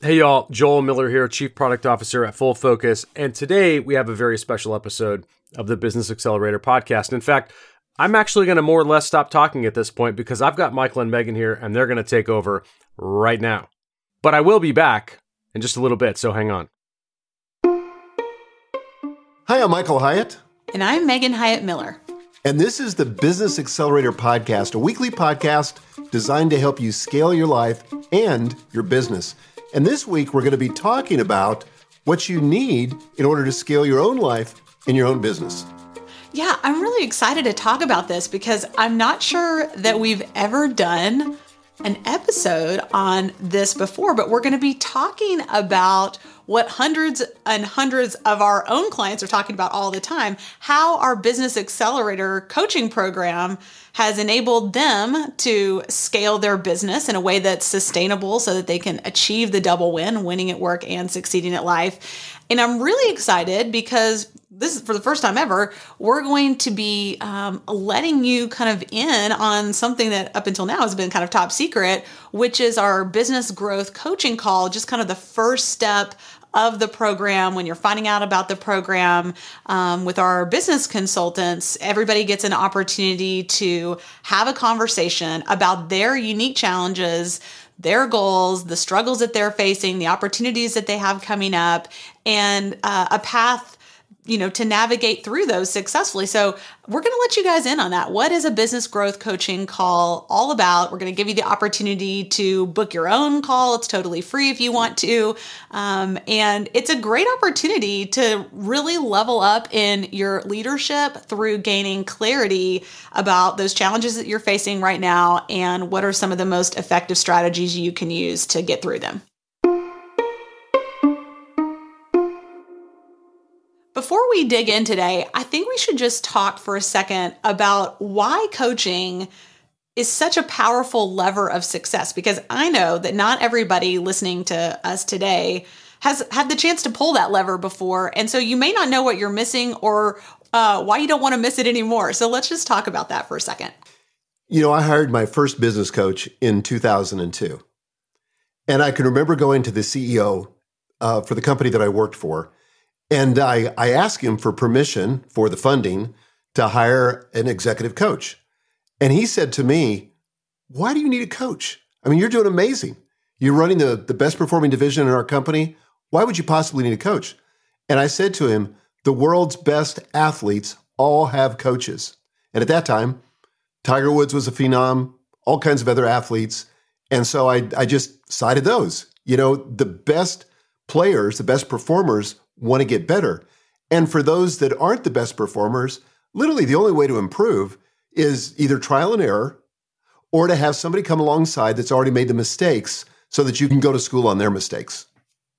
Hey y'all, Joel Miller here, Chief Product Officer at Full Focus, and today we have a very special episode of the Business Accelerator podcast. In fact, I'm actually going to more or less stop talking at this point because I've got Michael and Megan here and they're going to take over right now. But I will be back in just a little bit, so hang on. Hi, I'm Michael Hyatt. And I'm Megan Hyatt Miller. And this is the Business Accelerator Podcast, a weekly podcast designed to help you scale your life and your business. And this week, we're going to be talking about what you need in order to scale your own life and your own business. Yeah, I'm really excited to talk about this because I'm not sure that we've ever done an episode on this before, but we're going to be talking about what hundreds and hundreds of our own clients are talking about all the time how our business accelerator coaching program has enabled them to scale their business in a way that's sustainable so that they can achieve the double win winning at work and succeeding at life. And I'm really excited because this is for the first time ever, we're going to be um, letting you kind of in on something that up until now has been kind of top secret, which is our business growth coaching call, just kind of the first step of the program. When you're finding out about the program um, with our business consultants everybody gets an opportunity to have a conversation about their unique challenges their goals, the struggles that they're facing, the opportunities that they have coming up, and uh, a path you know to navigate through those successfully. So we're going to let you guys in on that. What is a business growth coaching call all about? We're going to give you the opportunity to book your own call. It's totally free if you want to. Um, and it's a great opportunity to really level up in your leadership through gaining clarity about those challenges that you're facing right now and what are some of the most effective strategies you can use to get through them Before we dig in today, I think we should just talk for a second about why coaching is such a powerful lever of success because I know that not everybody listening to us today has had the chance to pull that lever before. And so you may not know what you're missing or uh, why you don't want to miss it anymore. So let's just talk about that for a second. You know, I hired my first business coach in 2002. And I can remember going to the CEO uh, for the company that I worked for and I, I asked him for permission for the funding to hire an executive coach. And he said to me, Why do you need a coach? I mean, you're doing amazing. You're running the, the best performing division in our company. Why would you possibly need a coach? And I said to him, The world's best athletes all have coaches. And at that time, Tiger Woods was a phenom, all kinds of other athletes. And so I, I just cited those. You know, the best players, the best performers want to get better. And for those that aren't the best performers, literally the only way to improve is either trial and error or to have somebody come alongside that's already made the mistakes so that you can go to school on their mistakes.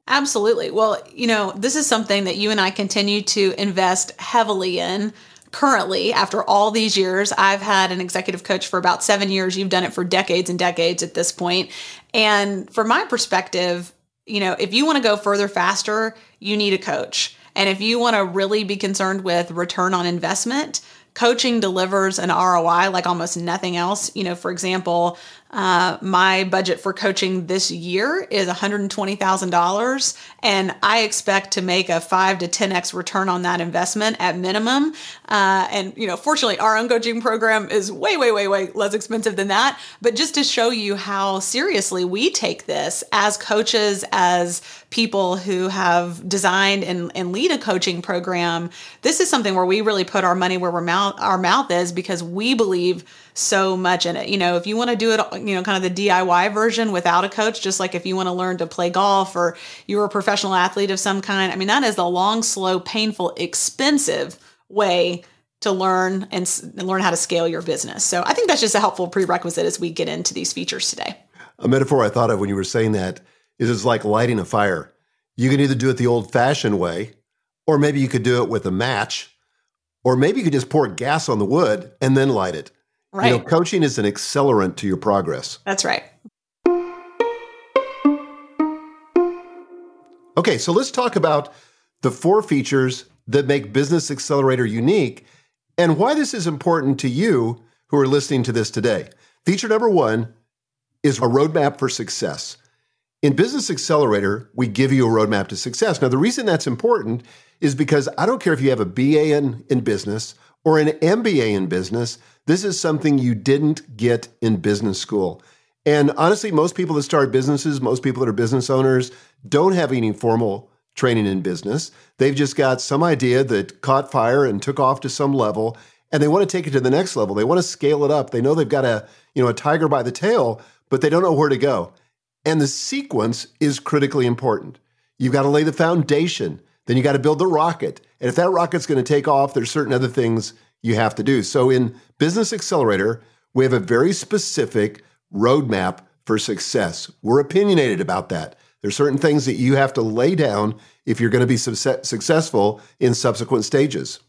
Absolutely. Well, you know, this is something that you and I continue to invest heavily in currently after all these years. I've had an executive coach for about seven years. You've done it for decades and decades at this point. And from my perspective, you know, if you want to go further faster, you need a coach. And if you want to really be concerned with return on investment, coaching delivers an ROI like almost nothing else. You know, for example, uh, my budget for coaching this year is $120,000, and I expect to make a five to 10x return on that investment at minimum. Uh, and, you know, fortunately, our own coaching program is way, way, way, way less expensive than that. But just to show you how seriously we take this as coaches, as people who have designed and, and lead a coaching program, this is something where we really put our money where our mouth, our mouth is because we believe so much in it. You know, if you want to do it, you know, kind of the DIY version without a coach, just like if you want to learn to play golf or you're a professional athlete of some kind, I mean, that is the long, slow, painful, expensive way to learn and learn how to scale your business. So I think that's just a helpful prerequisite as we get into these features today. A metaphor I thought of when you were saying that is it's like lighting a fire. You can either do it the old fashioned way, or maybe you could do it with a match, or maybe you could just pour gas on the wood and then light it. Right. You know, coaching is an accelerant to your progress. That's right. Okay, so let's talk about the four features that make Business Accelerator unique and why this is important to you who are listening to this today. Feature number one is a roadmap for success. In Business Accelerator, we give you a roadmap to success. Now, the reason that's important is because I don't care if you have a BA in, in business or an MBA in business, this is something you didn't get in business school. And honestly, most people that start businesses, most people that are business owners, don't have any formal training in business. They've just got some idea that caught fire and took off to some level, and they want to take it to the next level. They want to scale it up. They know they've got a, you know, a tiger by the tail, but they don't know where to go. And the sequence is critically important. You've got to lay the foundation, then you got to build the rocket. And if that rocket's going to take off, there's certain other things you have to do. So in Business Accelerator, we have a very specific roadmap for success. We're opinionated about that. There's certain things that you have to lay down if you're going to be successful in subsequent stages.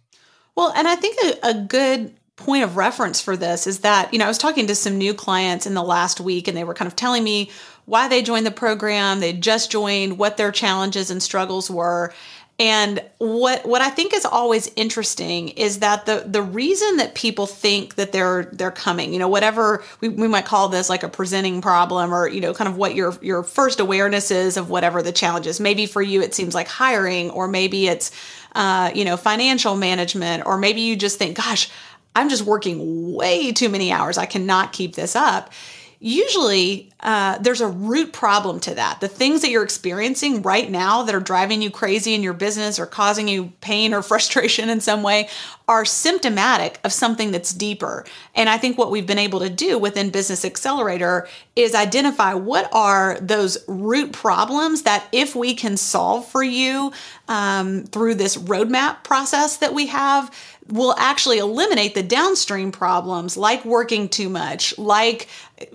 Well, and I think a, a good point of reference for this is that, you know, I was talking to some new clients in the last week and they were kind of telling me why they joined the program, they just joined, what their challenges and struggles were. And what what I think is always interesting is that the the reason that people think that they're they're coming, you know, whatever we, we might call this like a presenting problem or, you know, kind of what your your first awareness is of whatever the challenge is. Maybe for you it seems like hiring, or maybe it's uh, you know, financial management, or maybe you just think, gosh, I'm just working way too many hours. I cannot keep this up usually uh, there's a root problem to that. The things that you're experiencing right now that are driving you crazy in your business or causing you pain or frustration in some way are symptomatic of something that's deeper. And I think what we've been able to do within Business Accelerator is identify what are those root problems that if we can solve for you um, through this roadmap process that we have, will actually eliminate the downstream problems like working too much, like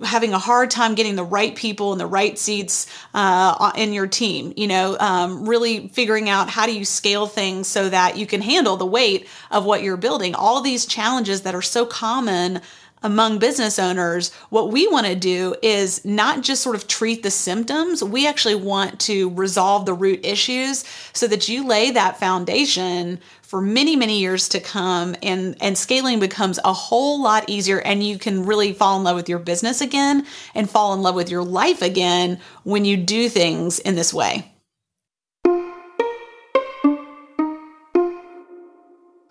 having a hard time getting the right people in the right seats uh, in your team. You know, um, really figuring out how do you scale things so that you can handle the weight of what you're building. All these challenges that are so common among business owners, what we want to do is not just sort of treat the symptoms. We actually want to resolve the root issues so that you lay that foundation for many, many years to come and, and scaling becomes a whole lot easier and you can really fall in love with your business again and fall in love with your life again when you do things in this way.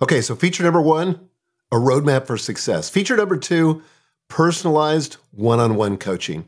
Okay, so feature number one a roadmap for success. Feature number two, personalized one on one coaching.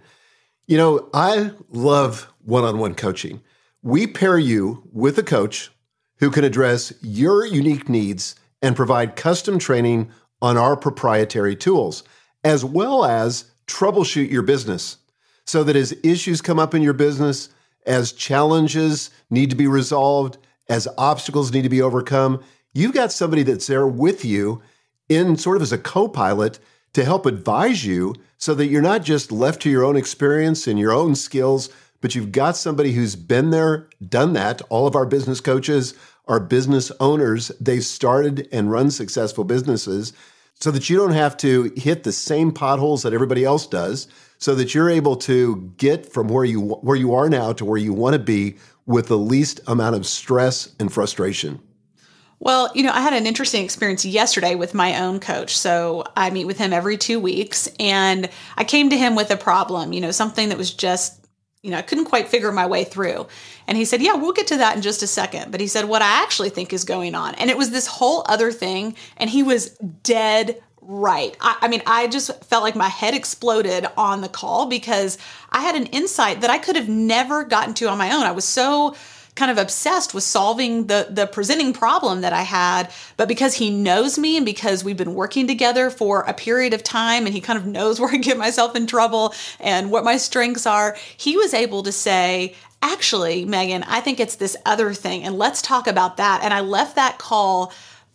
You know, I love one on one coaching. We pair you with a coach who can address your unique needs and provide custom training on our proprietary tools, as well as troubleshoot your business so that as issues come up in your business, as challenges need to be resolved, as obstacles need to be overcome, you've got somebody that's there with you in sort of as a co pilot to help advise you so that you're not just left to your own experience and your own skills, but you've got somebody who's been there, done that. All of our business coaches are business owners. They've started and run successful businesses so that you don't have to hit the same potholes that everybody else does so that you're able to get from where you where you are now to where you want to be with the least amount of stress and frustration. Well, you know, I had an interesting experience yesterday with my own coach. So I meet with him every two weeks, and I came to him with a problem, you know, something that was just, you know, I couldn't quite figure my way through. And he said, Yeah, we'll get to that in just a second. But he said, What I actually think is going on. And it was this whole other thing. And he was dead right. I, I, mean, I just felt like my head exploded on the call because I had an insight that I could have never gotten to on my own. I was so kind of obsessed with solving the the presenting problem that I had. But because he knows me and because we've been working together for a period of time and he kind of knows where I get myself in trouble and what my strengths are, he was able to say, actually, Megan, I think it's this other thing. And let's talk about that. And I left that call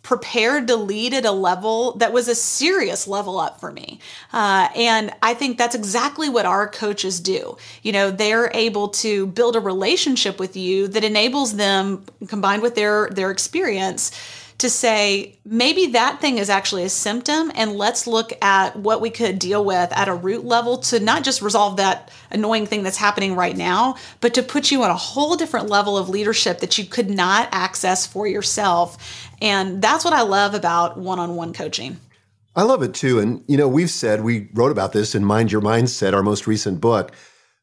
prepared to lead at a level that was a serious level up for me. Uh, and I think that's exactly what our coaches do. You know, they're able to build a relationship with you that enables them, combined with their their experience, to say maybe that thing is actually a symptom and let's look at what we could deal with at a root level to not just resolve that annoying thing that's happening right now but to put you on a whole different level of leadership that you could not access for yourself and that's what i love about one-on-one coaching i love it too and you know we've said we wrote about this in mind your mindset our most recent book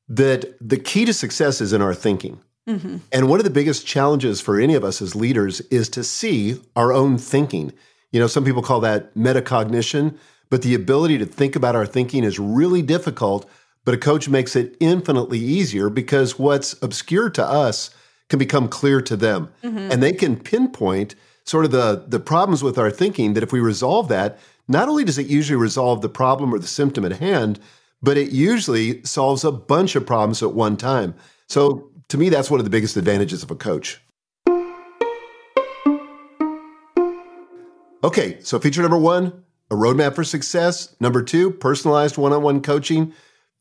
that the key to success is in our thinking. Mm-hmm. And one of the biggest challenges for any of us as leaders is to see our own thinking. You know, some people call that metacognition, but the ability to think about our thinking is really difficult. But a coach makes it infinitely easier because what's obscure to us can become clear to them. Mm-hmm. And they can pinpoint sort of the, the problems with our thinking that if we resolve that, not only does it usually resolve the problem or the symptom at hand, but it usually solves a bunch of problems at one time. So to me, that's one of the biggest advantages of a coach. Okay, so feature number one, a roadmap for success. Number two, personalized one on one coaching.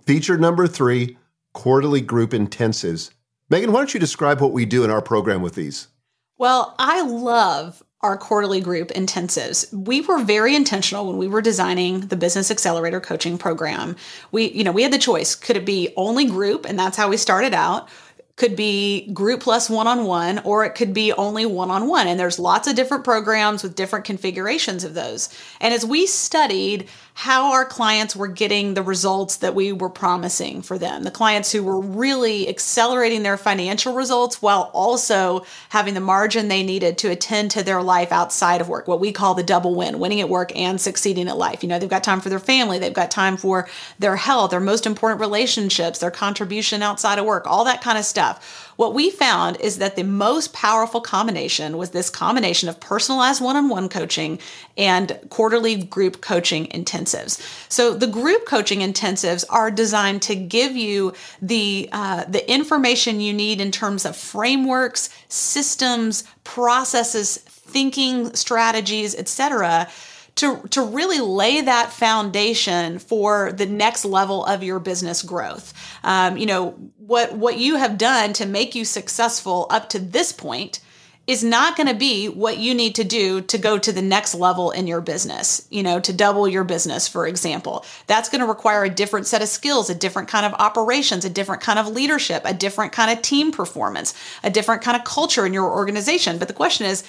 Feature number three, quarterly group intensives. Megan, why don't you describe what we do in our program with these? Well, I love our quarterly group intensives. We were very intentional when we were designing the Business Accelerator coaching program. We, you know, we had the choice. Could it be only group and that's how we started out? could be group plus one on one, or it could be only one on one. And there's lots of different programs with different configurations of those. And as we studied how our clients were getting the results that we were promising for them, the clients who were really accelerating their financial results while also having the margin they needed to attend to their life outside of work, what we call the double win, winning at work and succeeding at life. You know, they've got time for their family, they've got time for their health, their most important relationships, their contribution outside of work, all that kind of stuff. What we found is that the most powerful combination was this combination of personalized one on one coaching and quarterly group coaching intensives. So the group coaching intensives are designed to give you the, uh, the information you need in terms of frameworks, systems, processes, thinking strategies, etc to, to really lay that foundation for the next level of your business growth. Um, you know, what, what you have done to make you successful up to this point is not going to be what you need to do to go to the next level in your business, you know, to double your business, for example. That's going to require a different set of skills, a different kind of operations, a different kind of leadership, a different kind of team performance, a different kind of culture in your organization. But the question is,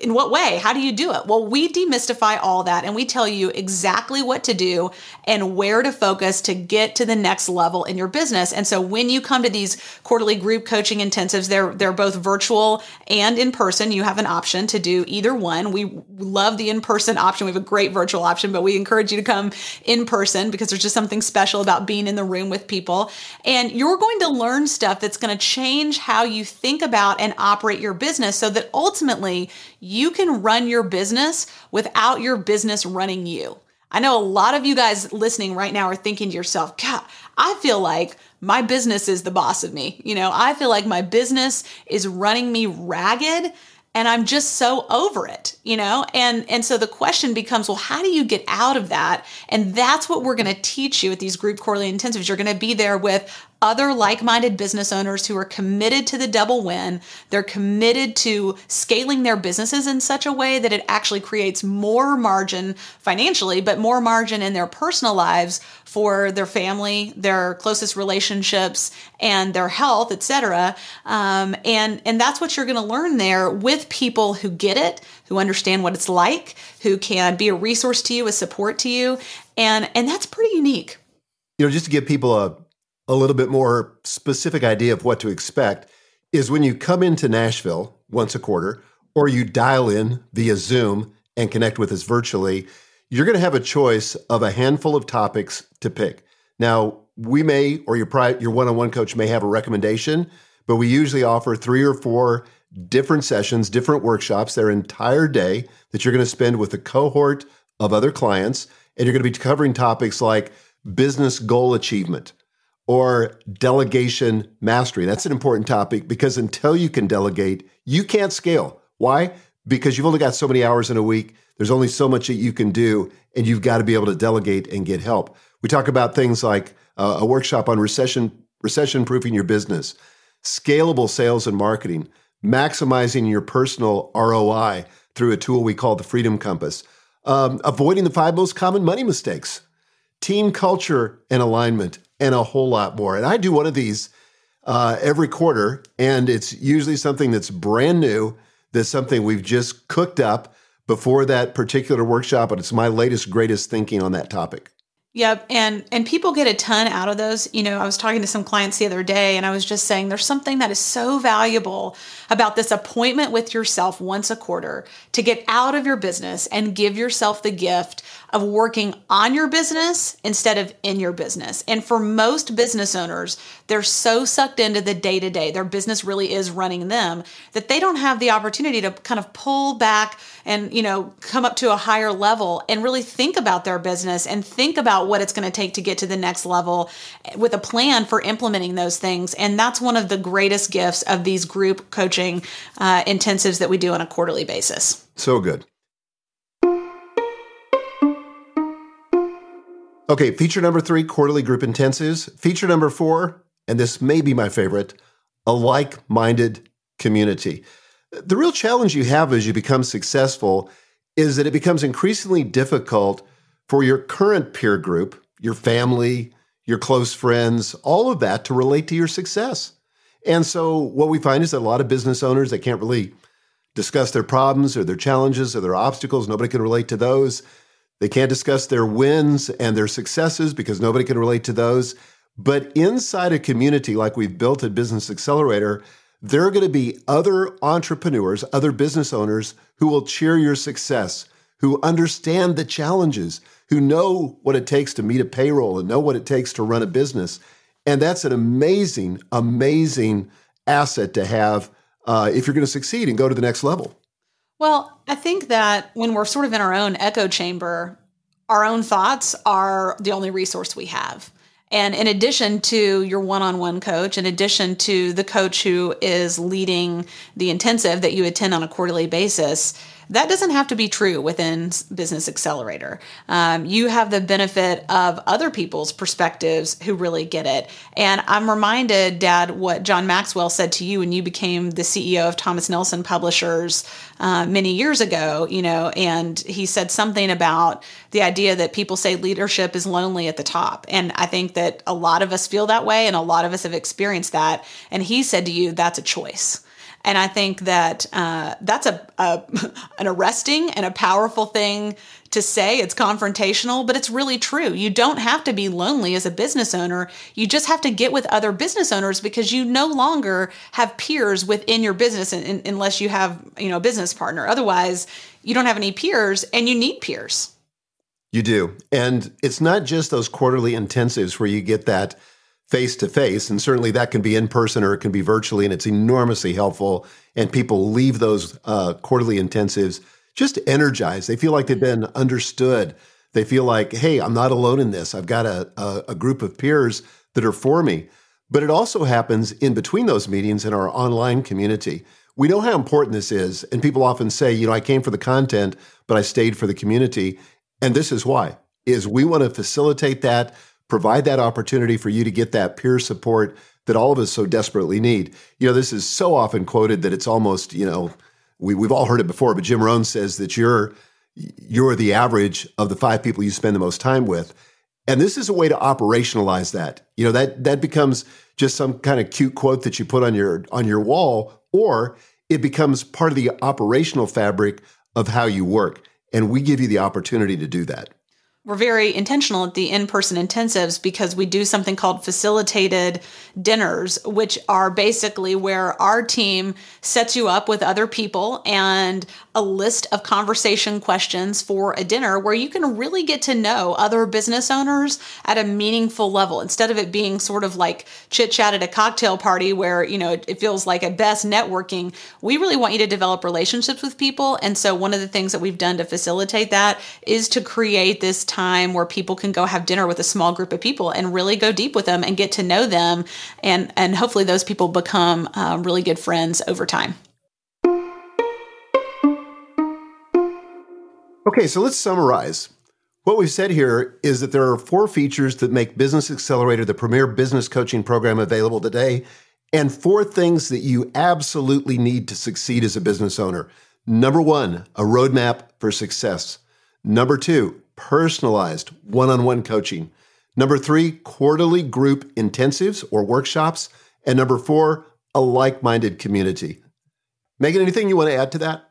in what way? How do you do it? Well, we demystify all that and we tell you exactly what to do and where to focus to get to the next level in your business. And so when you come to these quarterly group coaching intensives, they're they're both virtual and in person. You have an option to do either one. We love the in-person option. We have a great virtual option, but we encourage you to come in person because there's just something special about being in the room with people. And you're going to learn stuff that's going to change how you think about and operate your business so that ultimately you can run your business without your business running you. I know a lot of you guys listening right now are thinking to yourself, God, I feel like my business is the boss of me. You know, I feel like my business is running me ragged and I'm just so over it, you know? And and so the question becomes, well, how do you get out of that? And that's what we're going to teach you at these group quarterly intensives. You're going to be there with other like minded business owners who are committed to the double win. They're committed to scaling their businesses in such a way that it actually creates more margin financially, but more margin in their personal lives for their family, their closest relationships, and their health, etc. Um, and and that's what you're going to learn there with people who get it, who understand what it's like, who can be a resource to you, a support to you, and and that's pretty unique. You know, just to give people a a little bit more specific idea of what to expect is when you come into Nashville once a quarter or you dial in via Zoom and connect with us virtually, you're going to have a choice of a handful of topics to pick. Now, we may or your pri- your one-on-one coach may have a recommendation, but we usually offer 3 or 4 different sessions, different workshops their entire day that you're going to spend with a cohort of other clients and you're going to be covering topics like business goal achievement, or delegation mastery. That's an important topic because until you can delegate, you can't scale. Why? Because you've only got so many hours in a week. There's only so much that you can do, and you've got to be able to delegate and get help. We talk about things like uh, a workshop on recession recession proofing your business, scalable sales and marketing, maximizing your personal ROI through a tool we call the Freedom Compass, um, avoiding the five most common money mistakes, team culture and alignment, and a whole lot more. And I do one of these uh, every quarter, and it's usually something that's brand new, that's something we've just cooked up before that particular workshop, and it's my latest, greatest thinking on that topic. Yep, and and people get a ton out of those. You know, I was talking to some clients the other day and I was just saying there's something that is so valuable about this appointment with yourself once a quarter to get out of your business and give yourself the gift of working on your business instead of in your business. And for most business owners, they're so sucked into the day to day, their business really is running them, that they don't have the opportunity to kind of pull back and, you know, come up to a higher level and really think about their business and think about what it's going to take to get to the next level with a plan for implementing those things. And that's one of the greatest gifts of these group coaching uh, intensives that we do on a quarterly basis. So good. Okay, feature number three quarterly group intensives. Feature number four, and this may be my favorite, a like minded community. The real challenge you have as you become successful is that it becomes increasingly difficult for your current peer group, your family, your close friends, all of that to relate to your success. And so what we find is that a lot of business owners they can't really discuss their problems or their challenges or their obstacles. Nobody can relate to those. They can't discuss their wins and their successes because nobody can relate to those. But inside a community like we've built at Business Accelerator, there are going to be other entrepreneurs, other business owners who will cheer your success, who understand the challenges, who know what it takes to meet a payroll and know what it takes to run a business. And that's an amazing, amazing asset to have uh, if you're going to succeed and go to the next level. Well, I think that when we're sort of in our own echo chamber, our own thoughts are the only resource we have. And in addition to your one on one coach, in addition to the coach who is leading the intensive that you attend on a quarterly basis, that doesn't have to be true within Business Accelerator. Um, you have the benefit of other people's perspectives who really get it. And I'm reminded, Dad, what John Maxwell said to you when you became the CEO of Thomas Nelson Publishers uh, many years ago, you know, and he said something about the idea that people say leadership is lonely at the top. And I think that a lot of us feel that way and a lot of us have experienced that. And he said to you, that's a choice. And I think that uh, that's a, a an arresting and a powerful thing to say. It's confrontational, but it's really true. You don't have to be lonely as a business owner. You just have to get with other business owners because you no longer have peers within your business in, in, unless you have you know a business partner. Otherwise, you don't have any peers, and you need peers. You do, and it's not just those quarterly intensives where you get that face to face. And certainly that can be in person or it can be virtually, and it's enormously helpful. And people leave those uh, quarterly intensives just energized. They feel like they've been understood. They feel like, hey, I'm not alone in this. I've got a, a, a group of peers that are for me. But it also happens in between those meetings in our online community. We know how important this is. And people often say, you know, I came for the content, but I stayed for the community. And this is why is we want to facilitate that provide that opportunity for you to get that peer support that all of us so desperately need. You know, this is so often quoted that it's almost, you know, we, we've all heard it before, but Jim Rohn says that you're you're the average of the five people you spend the most time with. And this is a way to operationalize that. You know, that that becomes just some kind of cute quote that you put on your on your wall, or it becomes part of the operational fabric of how you work. And we give you the opportunity to do that we're very intentional at the in-person intensives because we do something called facilitated dinners which are basically where our team sets you up with other people and a list of conversation questions for a dinner where you can really get to know other business owners at a meaningful level. Instead of it being sort of like chit chat at a cocktail party where you know it feels like at best networking we really want you to develop relationships with people. And so one of the things that we've done to facilitate that is to create this time where people can go have dinner with a small group of people and really go deep with them and get to know them and and hopefully those people become uh, really good friends over time. Okay so let's summarize. What we've said here is that there are four features that make business accelerator the premier business coaching program available today and four things that you absolutely need to succeed as a business owner. Number one a roadmap for success. Number two personalized one on one coaching. Number three, quarterly group intensives or workshops. And number four, a like minded community. Megan, anything you want to add to that?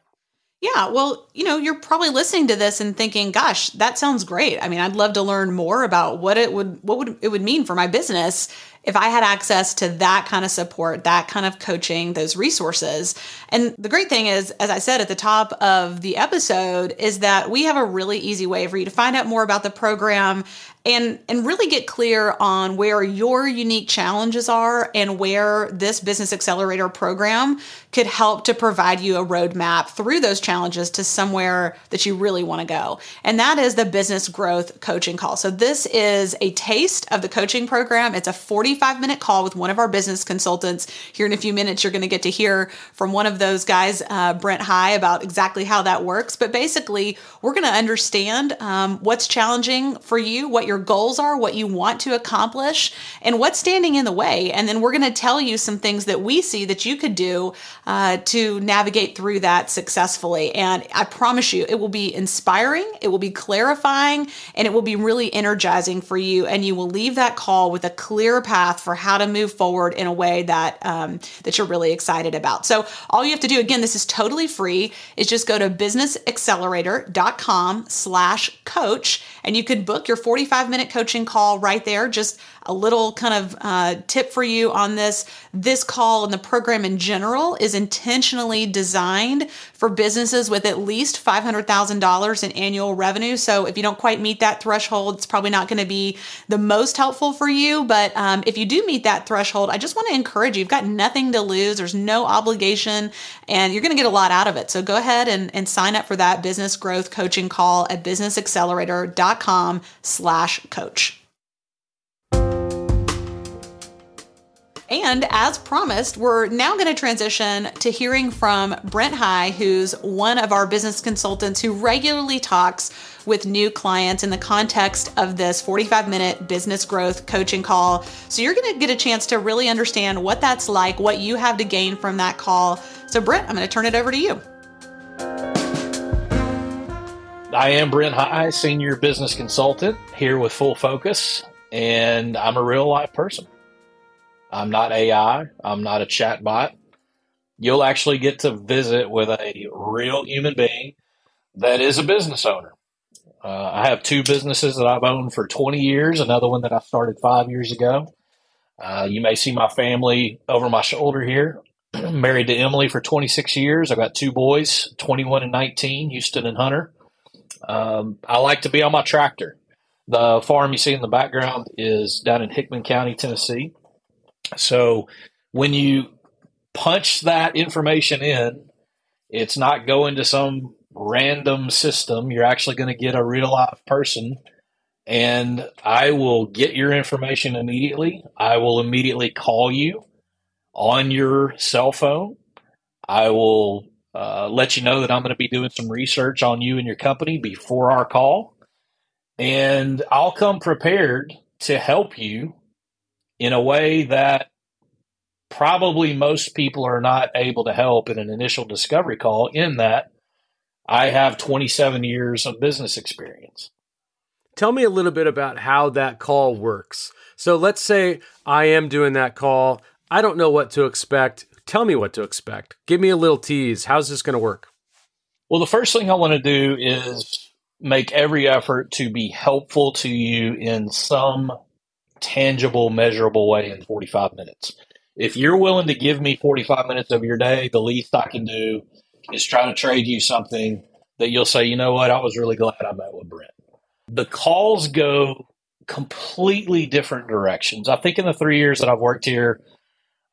Yeah, well, you know, you're probably listening to this and thinking, "Gosh, that sounds great. I mean, I'd love to learn more about what it would what would it would mean for my business if I had access to that kind of support, that kind of coaching, those resources." And the great thing is, as I said at the top of the episode, is that we have a really easy way for you to find out more about the program and and really get clear on where your unique challenges are and where this business accelerator program could help to provide you a roadmap through those challenges to somewhere that you really want to go. And that is the business growth coaching call. So this is a taste of the coaching program. It's a 45 minute call with one of our business consultants. Here in a few minutes you're going to get to hear from one of those guys uh, brent high about exactly how that works. But basically we're going to understand um, what's challenging for you what your goals are, what you want to accomplish, and what's standing in the way. And then we're going to tell you some things that we see that you could do uh, to navigate through that successfully. And I promise you, it will be inspiring, it will be clarifying, and it will be really energizing for you. And you will leave that call with a clear path for how to move forward in a way that um, that you're really excited about. So all you have to do, again, this is totally free, is just go to businessaccelerator.com slash coach, and you can book your 45 45 minute coaching call right there. Just a little kind of uh, tip for you on this. This call and the program in general is intentionally designed for businesses with at least $500,000 in annual revenue. So if you don't quite meet that threshold, it's probably not going to be the most helpful for you. But um, if you do meet that threshold, I just want to encourage you. You've got nothing to lose. There's no obligation, and you're going to get a lot out of it. So go ahead and, and sign up for that business growth coaching call at businessaccelerator.com slash coach. And as promised, we're now going to transition to hearing from Brent High, who's one of our business consultants who regularly talks with new clients in the context of this 45 minute business growth coaching call. So you're going to get a chance to really understand what that's like, what you have to gain from that call. So, Brent, I'm going to turn it over to you. I am Brent High, Senior Business Consultant here with Full Focus, and I'm a real life person. I'm not AI. I'm not a chatbot. You'll actually get to visit with a real human being that is a business owner. Uh, I have two businesses that I've owned for 20 years, another one that I started five years ago. Uh, you may see my family over my shoulder here. Married to Emily for 26 years. I've got two boys, 21 and 19, Houston and Hunter. Um, I like to be on my tractor. The farm you see in the background is down in Hickman County, Tennessee. So when you punch that information in, it's not going to some random system. You're actually going to get a real life person. And I will get your information immediately. I will immediately call you on your cell phone. I will uh, let you know that I'm going to be doing some research on you and your company before our call. And I'll come prepared to help you in a way that probably most people are not able to help in an initial discovery call, in that I have 27 years of business experience. Tell me a little bit about how that call works. So let's say I am doing that call. I don't know what to expect. Tell me what to expect. Give me a little tease. How's this going to work? Well, the first thing I want to do is make every effort to be helpful to you in some tangible, measurable way in 45 minutes. If you're willing to give me 45 minutes of your day, the least I can do is try to trade you something that you'll say, you know what, I was really glad I met with Brent. The calls go completely different directions. I think in the three years that I've worked here,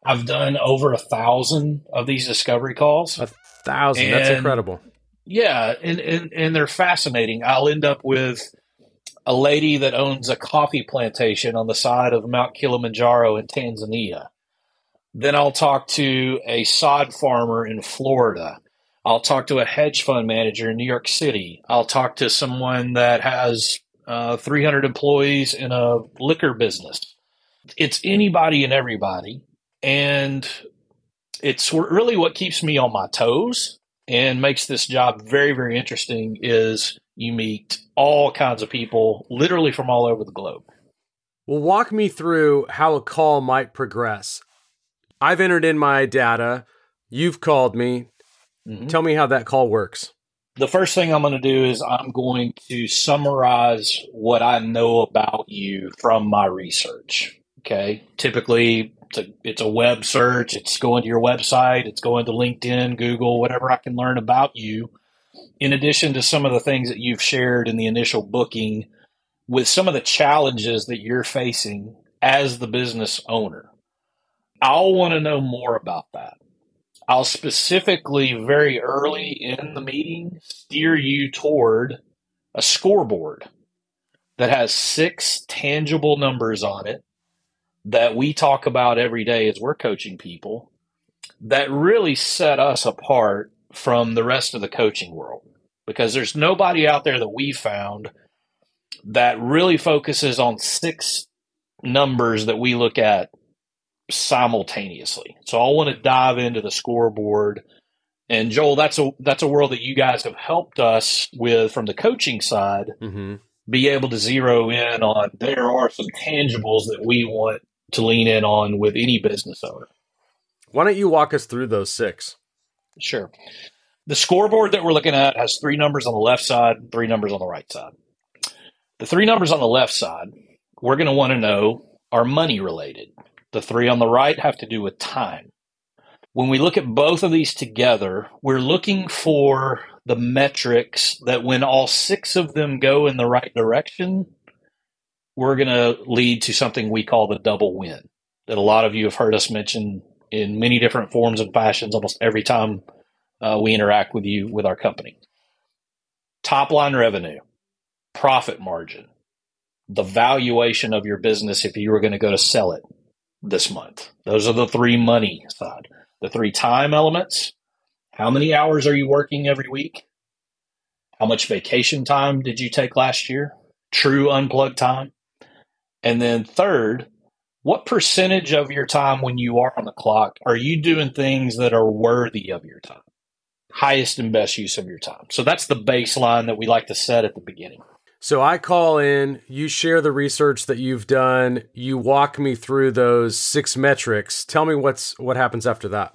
I've done over a thousand of these discovery calls. A thousand. And, That's incredible. Yeah, and, and and they're fascinating. I'll end up with a lady that owns a coffee plantation on the side of Mount Kilimanjaro in Tanzania. Then I'll talk to a sod farmer in Florida. I'll talk to a hedge fund manager in New York City. I'll talk to someone that has uh, 300 employees in a liquor business. It's anybody and everybody. And it's really what keeps me on my toes and makes this job very, very interesting is you meet all kinds of people, literally from all over the globe. Well, walk me through how a call might progress. I've entered in my data. You've called me. Mm-hmm. Tell me how that call works. the first thing I'm going to do is I'm going to summarize what I know about you from my research. Okay. Typically, it's a, it's a web search, it's going to your website, it's going to LinkedIn, Google, whatever I can learn about you. In addition to some of the things that you've shared in the initial booking, with some of the challenges that you're facing as the business owner, I'll want to know more about that. I'll specifically, very early in the meeting, steer you toward a scoreboard that has six tangible numbers on it that we talk about every day as we're coaching people that really set us apart from the rest of the coaching world because there's nobody out there that we found that really focuses on six numbers that we look at simultaneously. So I want to dive into the scoreboard. And Joel, that's a that's a world that you guys have helped us with from the coaching side. Mm-hmm. Be able to zero in on there are some tangibles that we want to lean in on with any business owner. Why don't you walk us through those six? Sure. The scoreboard that we're looking at has three numbers on the left side, three numbers on the right side. The three numbers on the left side, we're going to want to know are money related. The three on the right have to do with time. When we look at both of these together, we're looking for the metrics that when all six of them go in the right direction, we're going to lead to something we call the double win that a lot of you have heard us mention in many different forms and fashions almost every time uh, we interact with you with our company. Top line revenue, profit margin, the valuation of your business if you were going to go to sell it, this month. Those are the three money side. The three time elements. How many hours are you working every week? How much vacation time did you take last year? True unplugged time. And then third, what percentage of your time when you are on the clock are you doing things that are worthy of your time? Highest and best use of your time. So that's the baseline that we like to set at the beginning. So I call in, you share the research that you've done, you walk me through those six metrics. Tell me what's what happens after that.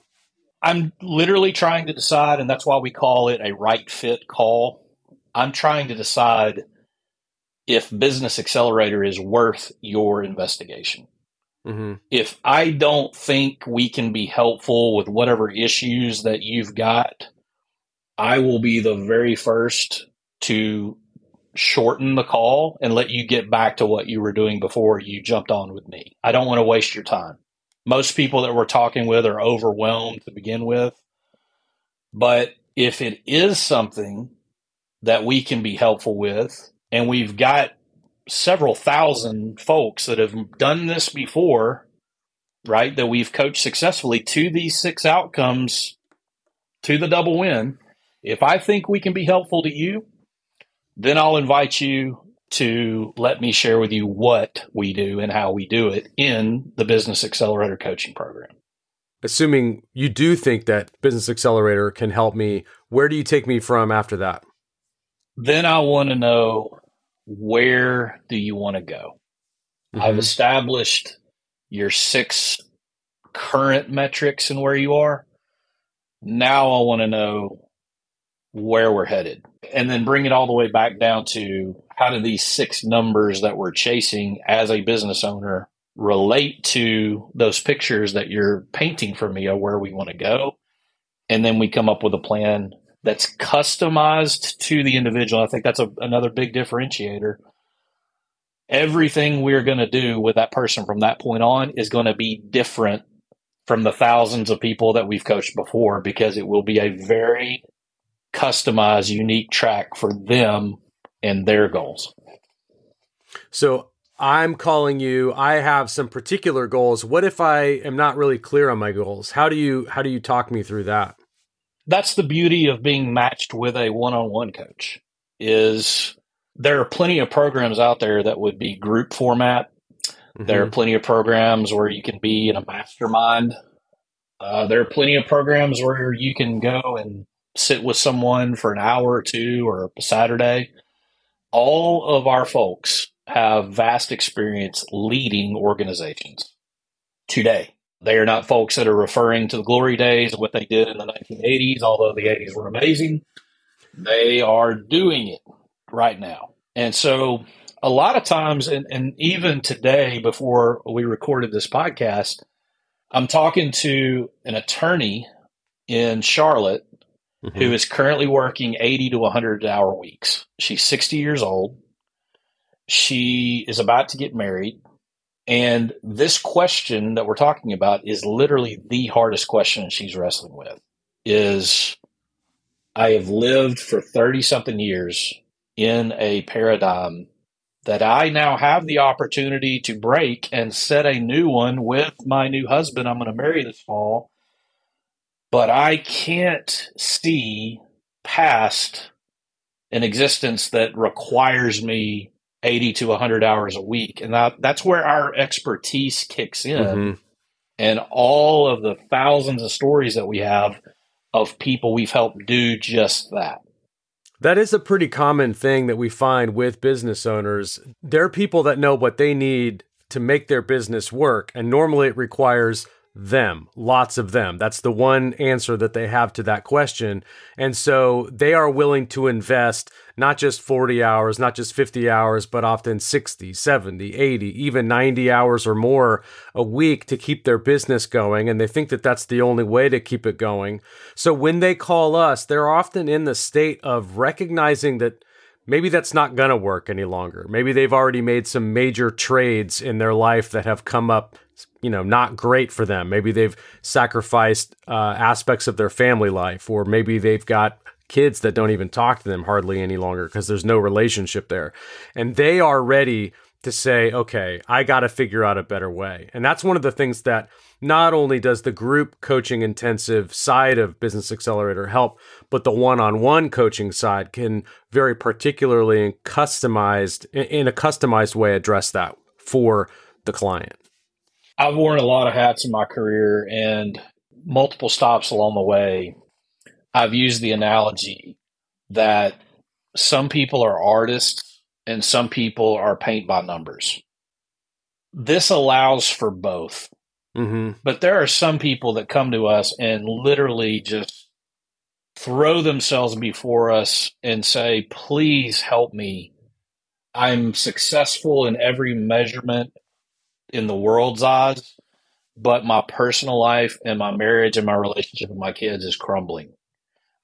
I'm literally trying to decide and that's why we call it a right fit call. I'm trying to decide if Business Accelerator is worth your investigation. Mm-hmm. If I don't think we can be helpful with whatever issues that you've got, I will be the very first to shorten the call and let you get back to what you were doing before you jumped on with me. I don't want to waste your time. Most people that we're talking with are overwhelmed to begin with. But if it is something that we can be helpful with, and we've got several thousand folks that have done this before, right? That we've coached successfully to these six outcomes to the double win. If I think we can be helpful to you, then I'll invite you to let me share with you what we do and how we do it in the Business Accelerator coaching program. Assuming you do think that Business Accelerator can help me, where do you take me from after that? Then I want to know where do you want to go? Mm-hmm. I've established your six current metrics and where you are. Now I want to know where we're headed and then bring it all the way back down to how do these six numbers that we're chasing as a business owner relate to those pictures that you're painting for me of where we want to go and then we come up with a plan that's customized to the individual i think that's a, another big differentiator everything we're going to do with that person from that point on is going to be different from the thousands of people that we've coached before because it will be a very customized, unique track for them and their goals. So I'm calling you. I have some particular goals. What if I am not really clear on my goals? How do you how do you talk me through that? That's the beauty of being matched with a one-on-one coach. Is there are plenty of programs out there that would be group format. Mm-hmm. There are plenty of programs where you can be in a mastermind. Uh, there are plenty of programs where you can go and sit with someone for an hour or two or a Saturday. All of our folks have vast experience leading organizations today. They are not folks that are referring to the glory days of what they did in the 1980s, although the 80s were amazing. They are doing it right now. And so a lot of times, and, and even today, before we recorded this podcast, I'm talking to an attorney in Charlotte mm-hmm. who is currently working 80 to 100 hour weeks. She's 60 years old. She is about to get married. And this question that we're talking about is literally the hardest question she's wrestling with is I have lived for 30 something years in a paradigm that I now have the opportunity to break and set a new one with my new husband I'm going to marry this fall. But I can't see past an existence that requires me 80 to 100 hours a week. And that, that's where our expertise kicks in. Mm-hmm. And all of the thousands of stories that we have of people we've helped do just that. That is a pretty common thing that we find with business owners. There are people that know what they need to make their business work, and normally it requires them, lots of them. That's the one answer that they have to that question. And so they are willing to invest not just 40 hours, not just 50 hours, but often 60, 70, 80, even 90 hours or more a week to keep their business going. And they think that that's the only way to keep it going. So when they call us, they're often in the state of recognizing that maybe that's not going to work any longer. Maybe they've already made some major trades in their life that have come up you know not great for them. Maybe they've sacrificed uh, aspects of their family life or maybe they've got kids that don't even talk to them hardly any longer because there's no relationship there. And they are ready to say okay i got to figure out a better way. And that's one of the things that not only does the group coaching intensive side of business accelerator help but the one-on-one coaching side can very particularly and customized in a customized way address that for the client I've worn a lot of hats in my career and multiple stops along the way. I've used the analogy that some people are artists and some people are paint by numbers. This allows for both. Mm-hmm. But there are some people that come to us and literally just throw themselves before us and say, please help me. I'm successful in every measurement in the world's eyes, but my personal life and my marriage and my relationship with my kids is crumbling.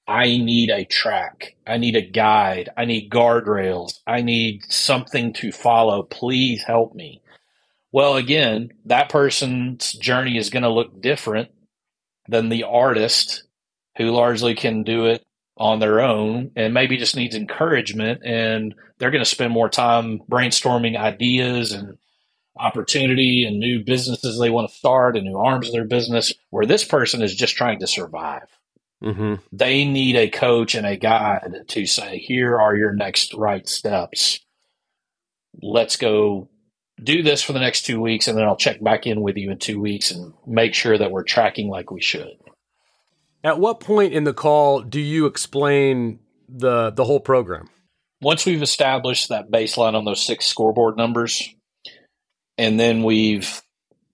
I need a track. I need a guide. I need guardrails. I need something to follow. Please help me. Well, again, that person's journey is going to look different than the artist who largely can do it on their own and maybe just needs encouragement and they're going to spend more time brainstorming ideas and opportunity and new businesses they want to start and new arms of their business, where this person is just trying to survive. Mm-hmm. They need a coach and a guide to say, here are your next right steps. Let's go do this for the next two weeks, and then I'll check back in with you in two weeks and make sure that we're tracking like we should. At what point in the call do you explain the the whole program? Once we've established that baseline on those six scoreboard numbers, and then we've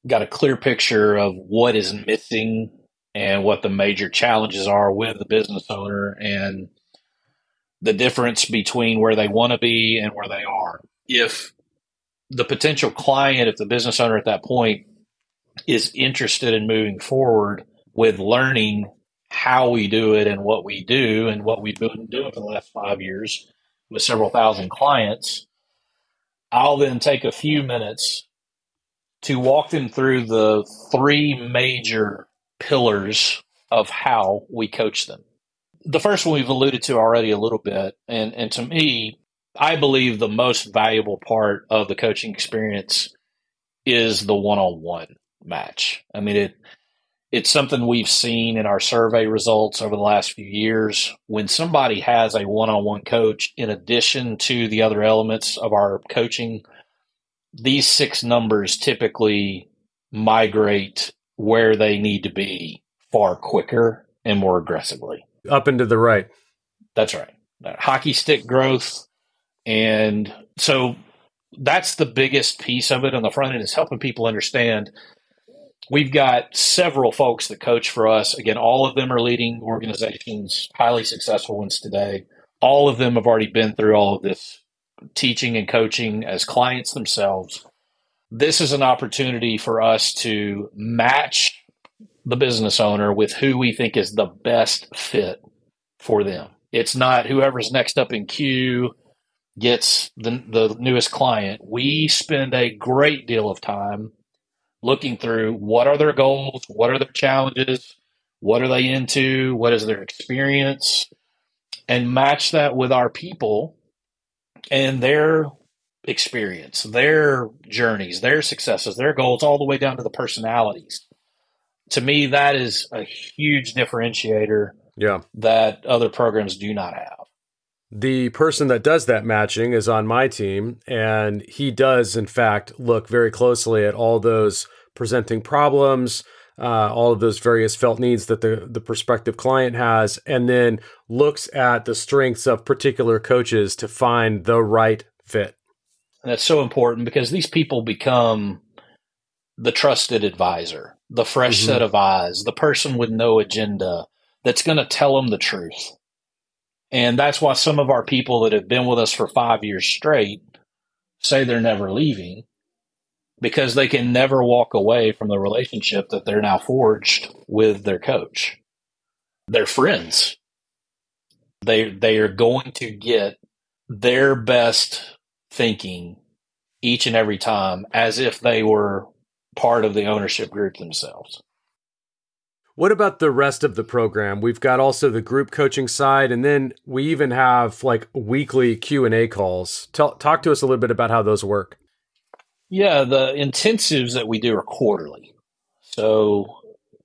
got a clear picture of what is missing and what the major challenges are with the business owner and the difference between where they want to be and where they are. If the potential client, if the business owner at that point is interested in moving forward with learning how we do it and what we do and what we've been doing for the last five years with several thousand clients, I'll then take a few minutes to walk them through the three major pillars of how we coach them. The first one we've alluded to already a little bit, and, and to me, I believe the most valuable part of the coaching experience is the one on one match. I mean, it it's something we've seen in our survey results over the last few years. When somebody has a one on one coach, in addition to the other elements of our coaching these six numbers typically migrate where they need to be far quicker and more aggressively. Up and to the right. That's right. That hockey stick growth. And so that's the biggest piece of it on the front end is helping people understand. We've got several folks that coach for us. Again, all of them are leading organizations, highly successful ones today. all of them have already been through all of this teaching and coaching as clients themselves. This is an opportunity for us to match the business owner with who we think is the best fit for them. It's not whoever's next up in queue gets the, the newest client. We spend a great deal of time looking through what are their goals, what are their challenges, what are they into, what is their experience, and match that with our people and their experience, their journeys, their successes, their goals, all the way down to the personalities. To me, that is a huge differentiator Yeah. that other programs do not have. The person that does that matching is on my team, and he does, in fact, look very closely at all those presenting problems, uh, all of those various felt needs that the, the prospective client has, and then looks at the strengths of particular coaches to find the right fit. And that's so important because these people become the trusted advisor, the fresh Mhm. set of eyes, the person with no agenda that's going to tell them the truth. And that's why some of our people that have been with us for five years straight say they're never leaving because they can never walk away from the relationship that they're now forged with their coach. They're friends. They they are going to get their best thinking each and every time as if they were part of the ownership group themselves. What about the rest of the program? We've got also the group coaching side, and then we even have like weekly Q and A calls. Tell, talk to us a little bit about how those work. Yeah, the intensives that we do are quarterly. So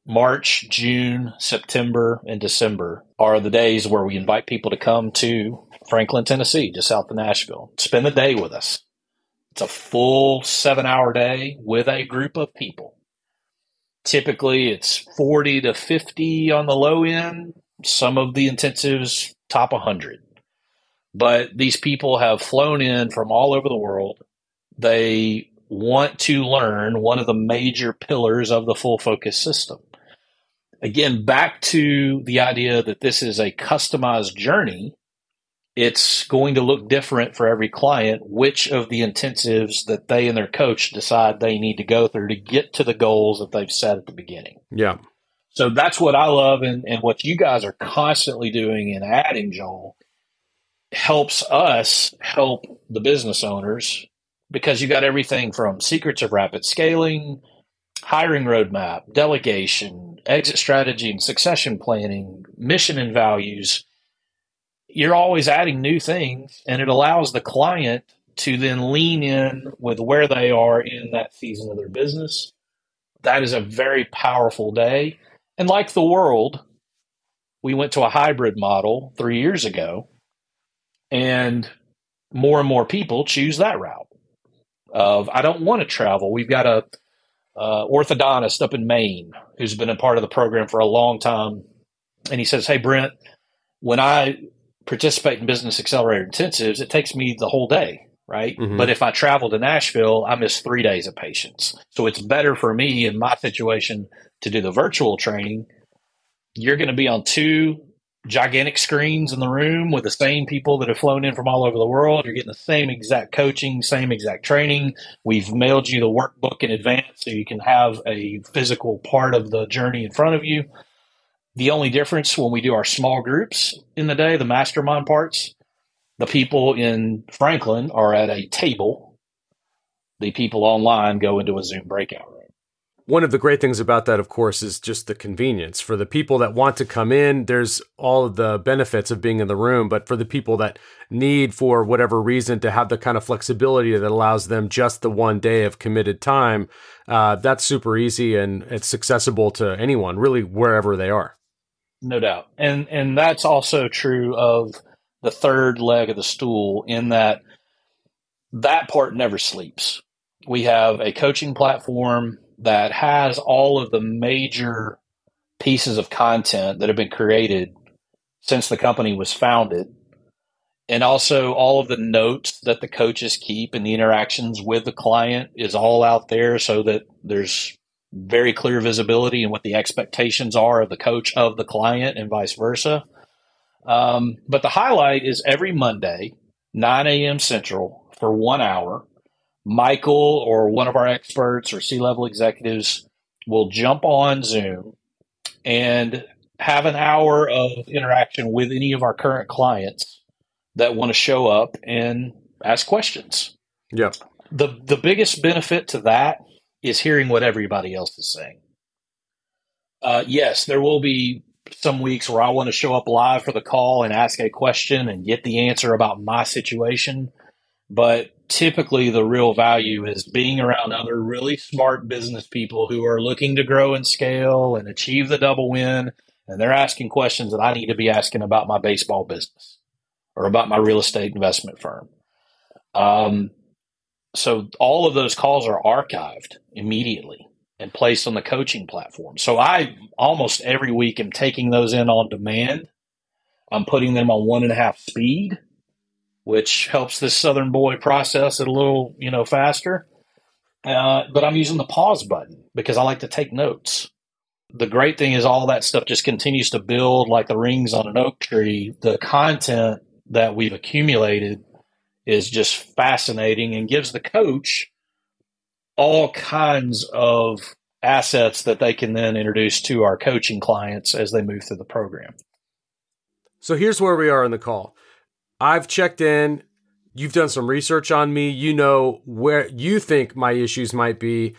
March, June, September, and December are the days where we invite people to come to Franklin, Tennessee, just south of Nashville. Spend the day with us. It's a full seven hour day with a group of people. Typically, it's 40 to 50 on the low end. Some of the intensives top 100. But these people have flown in from all over the world. They want to learn one of the major pillars of the full focus system. Again, back to the idea that this is a customized journey. It's going to look different for every client, which of the intensives that they and their coach decide they need to go through to get to the goals that they've set at the beginning. Yeah. So that's what I love and, and what you guys are constantly doing and adding, Joel, helps us help the business owners because you got everything from secrets of rapid scaling, hiring roadmap, delegation, exit strategy and succession planning, mission and values. You're always adding new things, and it allows the client to then lean in with where they are in that season of their business. That is a very powerful day. And like the world, we went to a hybrid model three years ago, and more and more people choose that route of I don't want to travel. We've got a uh, orthodontist up in Maine who's been a part of the program for a long time, and he says, "Hey Brent, when I participate in Business Accelerator intensives, it takes me the whole day." Right. Mhm. But if I travel to Nashville, I miss three days of patients. So it's better for me in my situation to do the virtual training. You're going to be on two gigantic screens in the room with the same people that have flown in from all over the world. You're getting the same exact coaching, same exact training. We've mailed you the workbook in advance so you can have a physical part of the journey in front of you. The only difference when we do our small groups in the day, the mastermind parts, the people in Franklin are at a table. The people online go into a Zoom breakout. One of the great things about that, of course, is just the convenience. For the people that want to come in, there's all of the benefits of being in the room. But for the people that need, for whatever reason, to have the kind of flexibility that allows them just the one day of committed time, uh, that's super easy and it's accessible to anyone, really, wherever they are. No doubt. And and that's also true of the third leg of the stool in that that part never sleeps. We have a coaching platform that has all of the major pieces of content that have been created since the company was founded. And also all of the notes that the coaches keep and the interactions with the client is all out there so that there's very clear visibility and what the expectations are of the coach of the client and vice versa. Um, but the highlight is every Monday, 9 a.m. Central, for one hour. Michael or one of our experts or C level executives will jump on Zoom and have an hour of interaction with any of our current clients that want to show up and ask questions. Yeah. The the biggest benefit to that is hearing what everybody else is saying. Uh, yes, there will be some weeks where I want to show up live for the call and ask a question and get the answer about my situation. But typically, the real value is being around other really smart business people who are looking to grow and scale and achieve the double win. And they're asking questions that I need to be asking about my baseball business or about my real estate investment firm. Um, so all of those calls are archived immediately and placed on the coaching platform. So I almost every week am taking those in on demand. I'm putting them on one and a half speed, which helps this Southern boy process it a little, you know, faster. Uh, but I'm using the pause button because I like to take notes. The great thing is all that stuff just continues to build like the rings on an oak tree. The content that we've accumulated is just fascinating and gives the coach all kinds of assets that they can then introduce to our coaching clients as they move through the program. So here's where we are in the call. I've checked in. You've done some research on me. You know where you think my issues might be.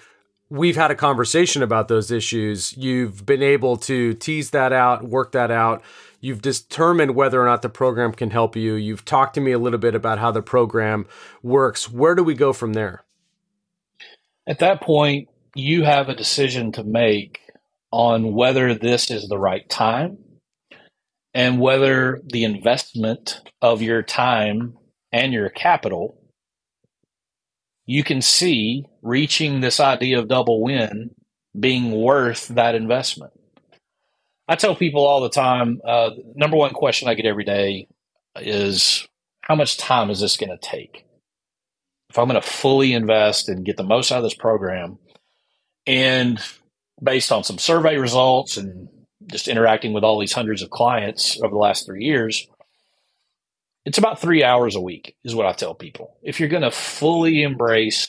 We've had a conversation about those issues. You've been able to tease that out, work that out. You've determined whether or not the program can help you. You've talked to me a little bit about how the program works. Where do we go from there? At that point, you have a decision to make on whether this is the right time and whether the investment of your time and your capital you can see reaching this idea of double win being worth that investment. I tell people all the time, uh, number one question I get every day is how much time is this going to take? If I'm going to fully invest and get the most out of this program, and based on some survey results and just interacting with all these hundreds of clients over the last three years, it's about three hours a week, is what I tell people. If you're going to fully embrace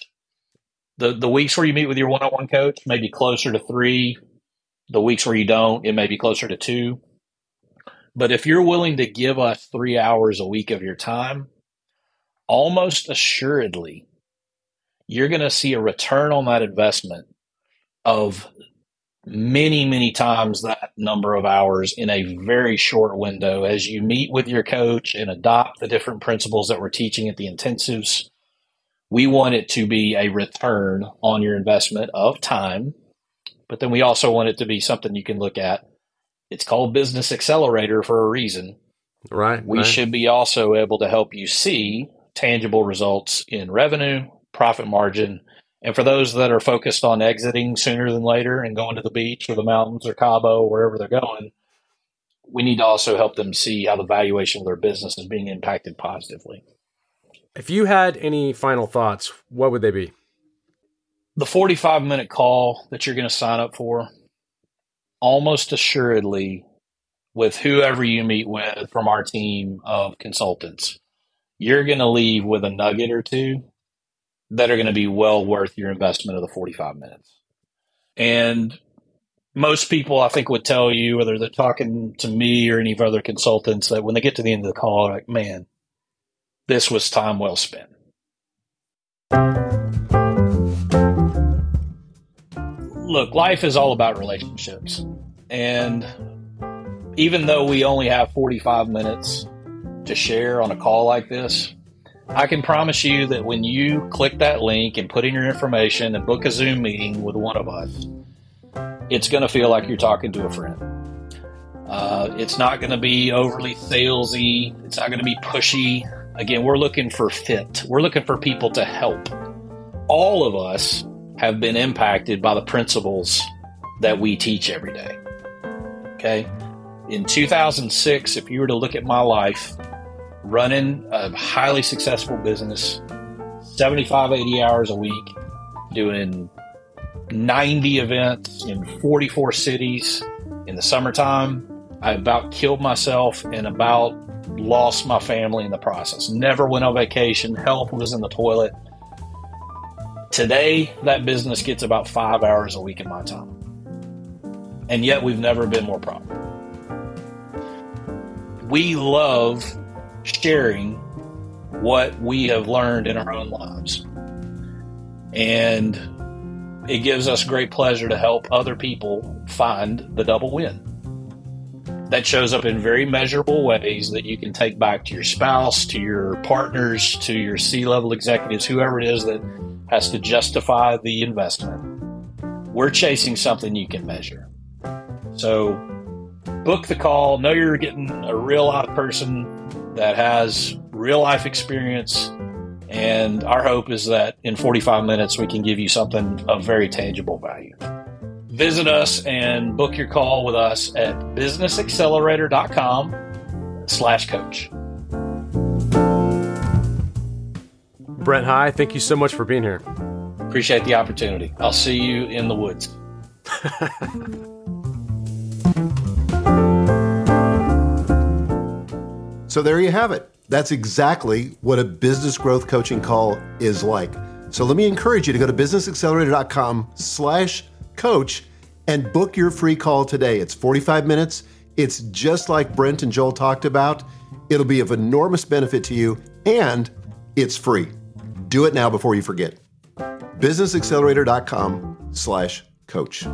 the, the weeks where you meet with your one on one coach, maybe closer to three, the weeks where you don't, it may be closer to two. But if you're willing to give us three hours a week of your time, almost assuredly, you're going to see a return on that investment of many, many times that number of hours in a very short window as you meet with your coach and adopt the different principles that we're teaching at the intensives. We want it to be a return on your investment of time but then we also want it to be something you can look at. It's called Business Accelerator for a reason. Right. We right. should be also able to help you see tangible results in revenue, profit margin, and for those that are focused on exiting sooner than later and going to the beach or the mountains or Cabo, wherever they're going, we need to also help them see how the valuation of their business is being impacted positively. If you had any final thoughts, what would they be? the 45 minute call that you're going to sign up for, almost assuredly, with whoever you meet with from our team of consultants, you're going to leave with a nugget or two that are going to be well worth your investment of the 45 minutes. And most people, I think, would tell you, whether they're talking to me or any of other consultants, that when they get to the end of the call, like, man, this was time well spent. look, life is all about relationships. And even though we only have 45 minutes to share on a call like this, I can promise you that when you click that link and put in your information and book a Zoom meeting with one of us, it's going to feel like you're talking to a friend. Uh, it's not going to be overly salesy. It's not going to be pushy. Again, we're looking for fit. We're looking for people to help. All of us have been impacted by the principles that we teach every day. Okay. In 2006, if you were to look at my life, running a highly successful business, 75, 80 hours a week, doing 90 events in 44 cities in the summertime, I about killed myself and about lost my family in the process. Never went on vacation. Health was in the toilet. Today, that business gets about five hours a week of my time. And yet, we've never been more profitable. We love sharing what we have learned in our own lives. And it gives us great pleasure to help other people find the double win. That shows up in very measurable ways that you can take back to your spouse, to your partners, to your C level executives, whoever it is that has to justify the investment. We're chasing something you can measure. So book the call. Know you're getting a real life person that has real life experience. And our hope is that in 45 minutes, we can give you something of very tangible value. Visit us and book your call with us at businessaccelerator.com slash coach. Brent High, thank you so much for being here. Appreciate the opportunity. I'll see you in the woods. So there you have it. That's exactly what a business growth coaching call is like. So let me encourage you to go to businessaccelerator.com slash coach and book your free call today. It's 45 minutes. It's just like Brent and Joel talked about. It'll be of enormous benefit to you and it's free. Do it now before you forget. businessaccelerator.com slash coach.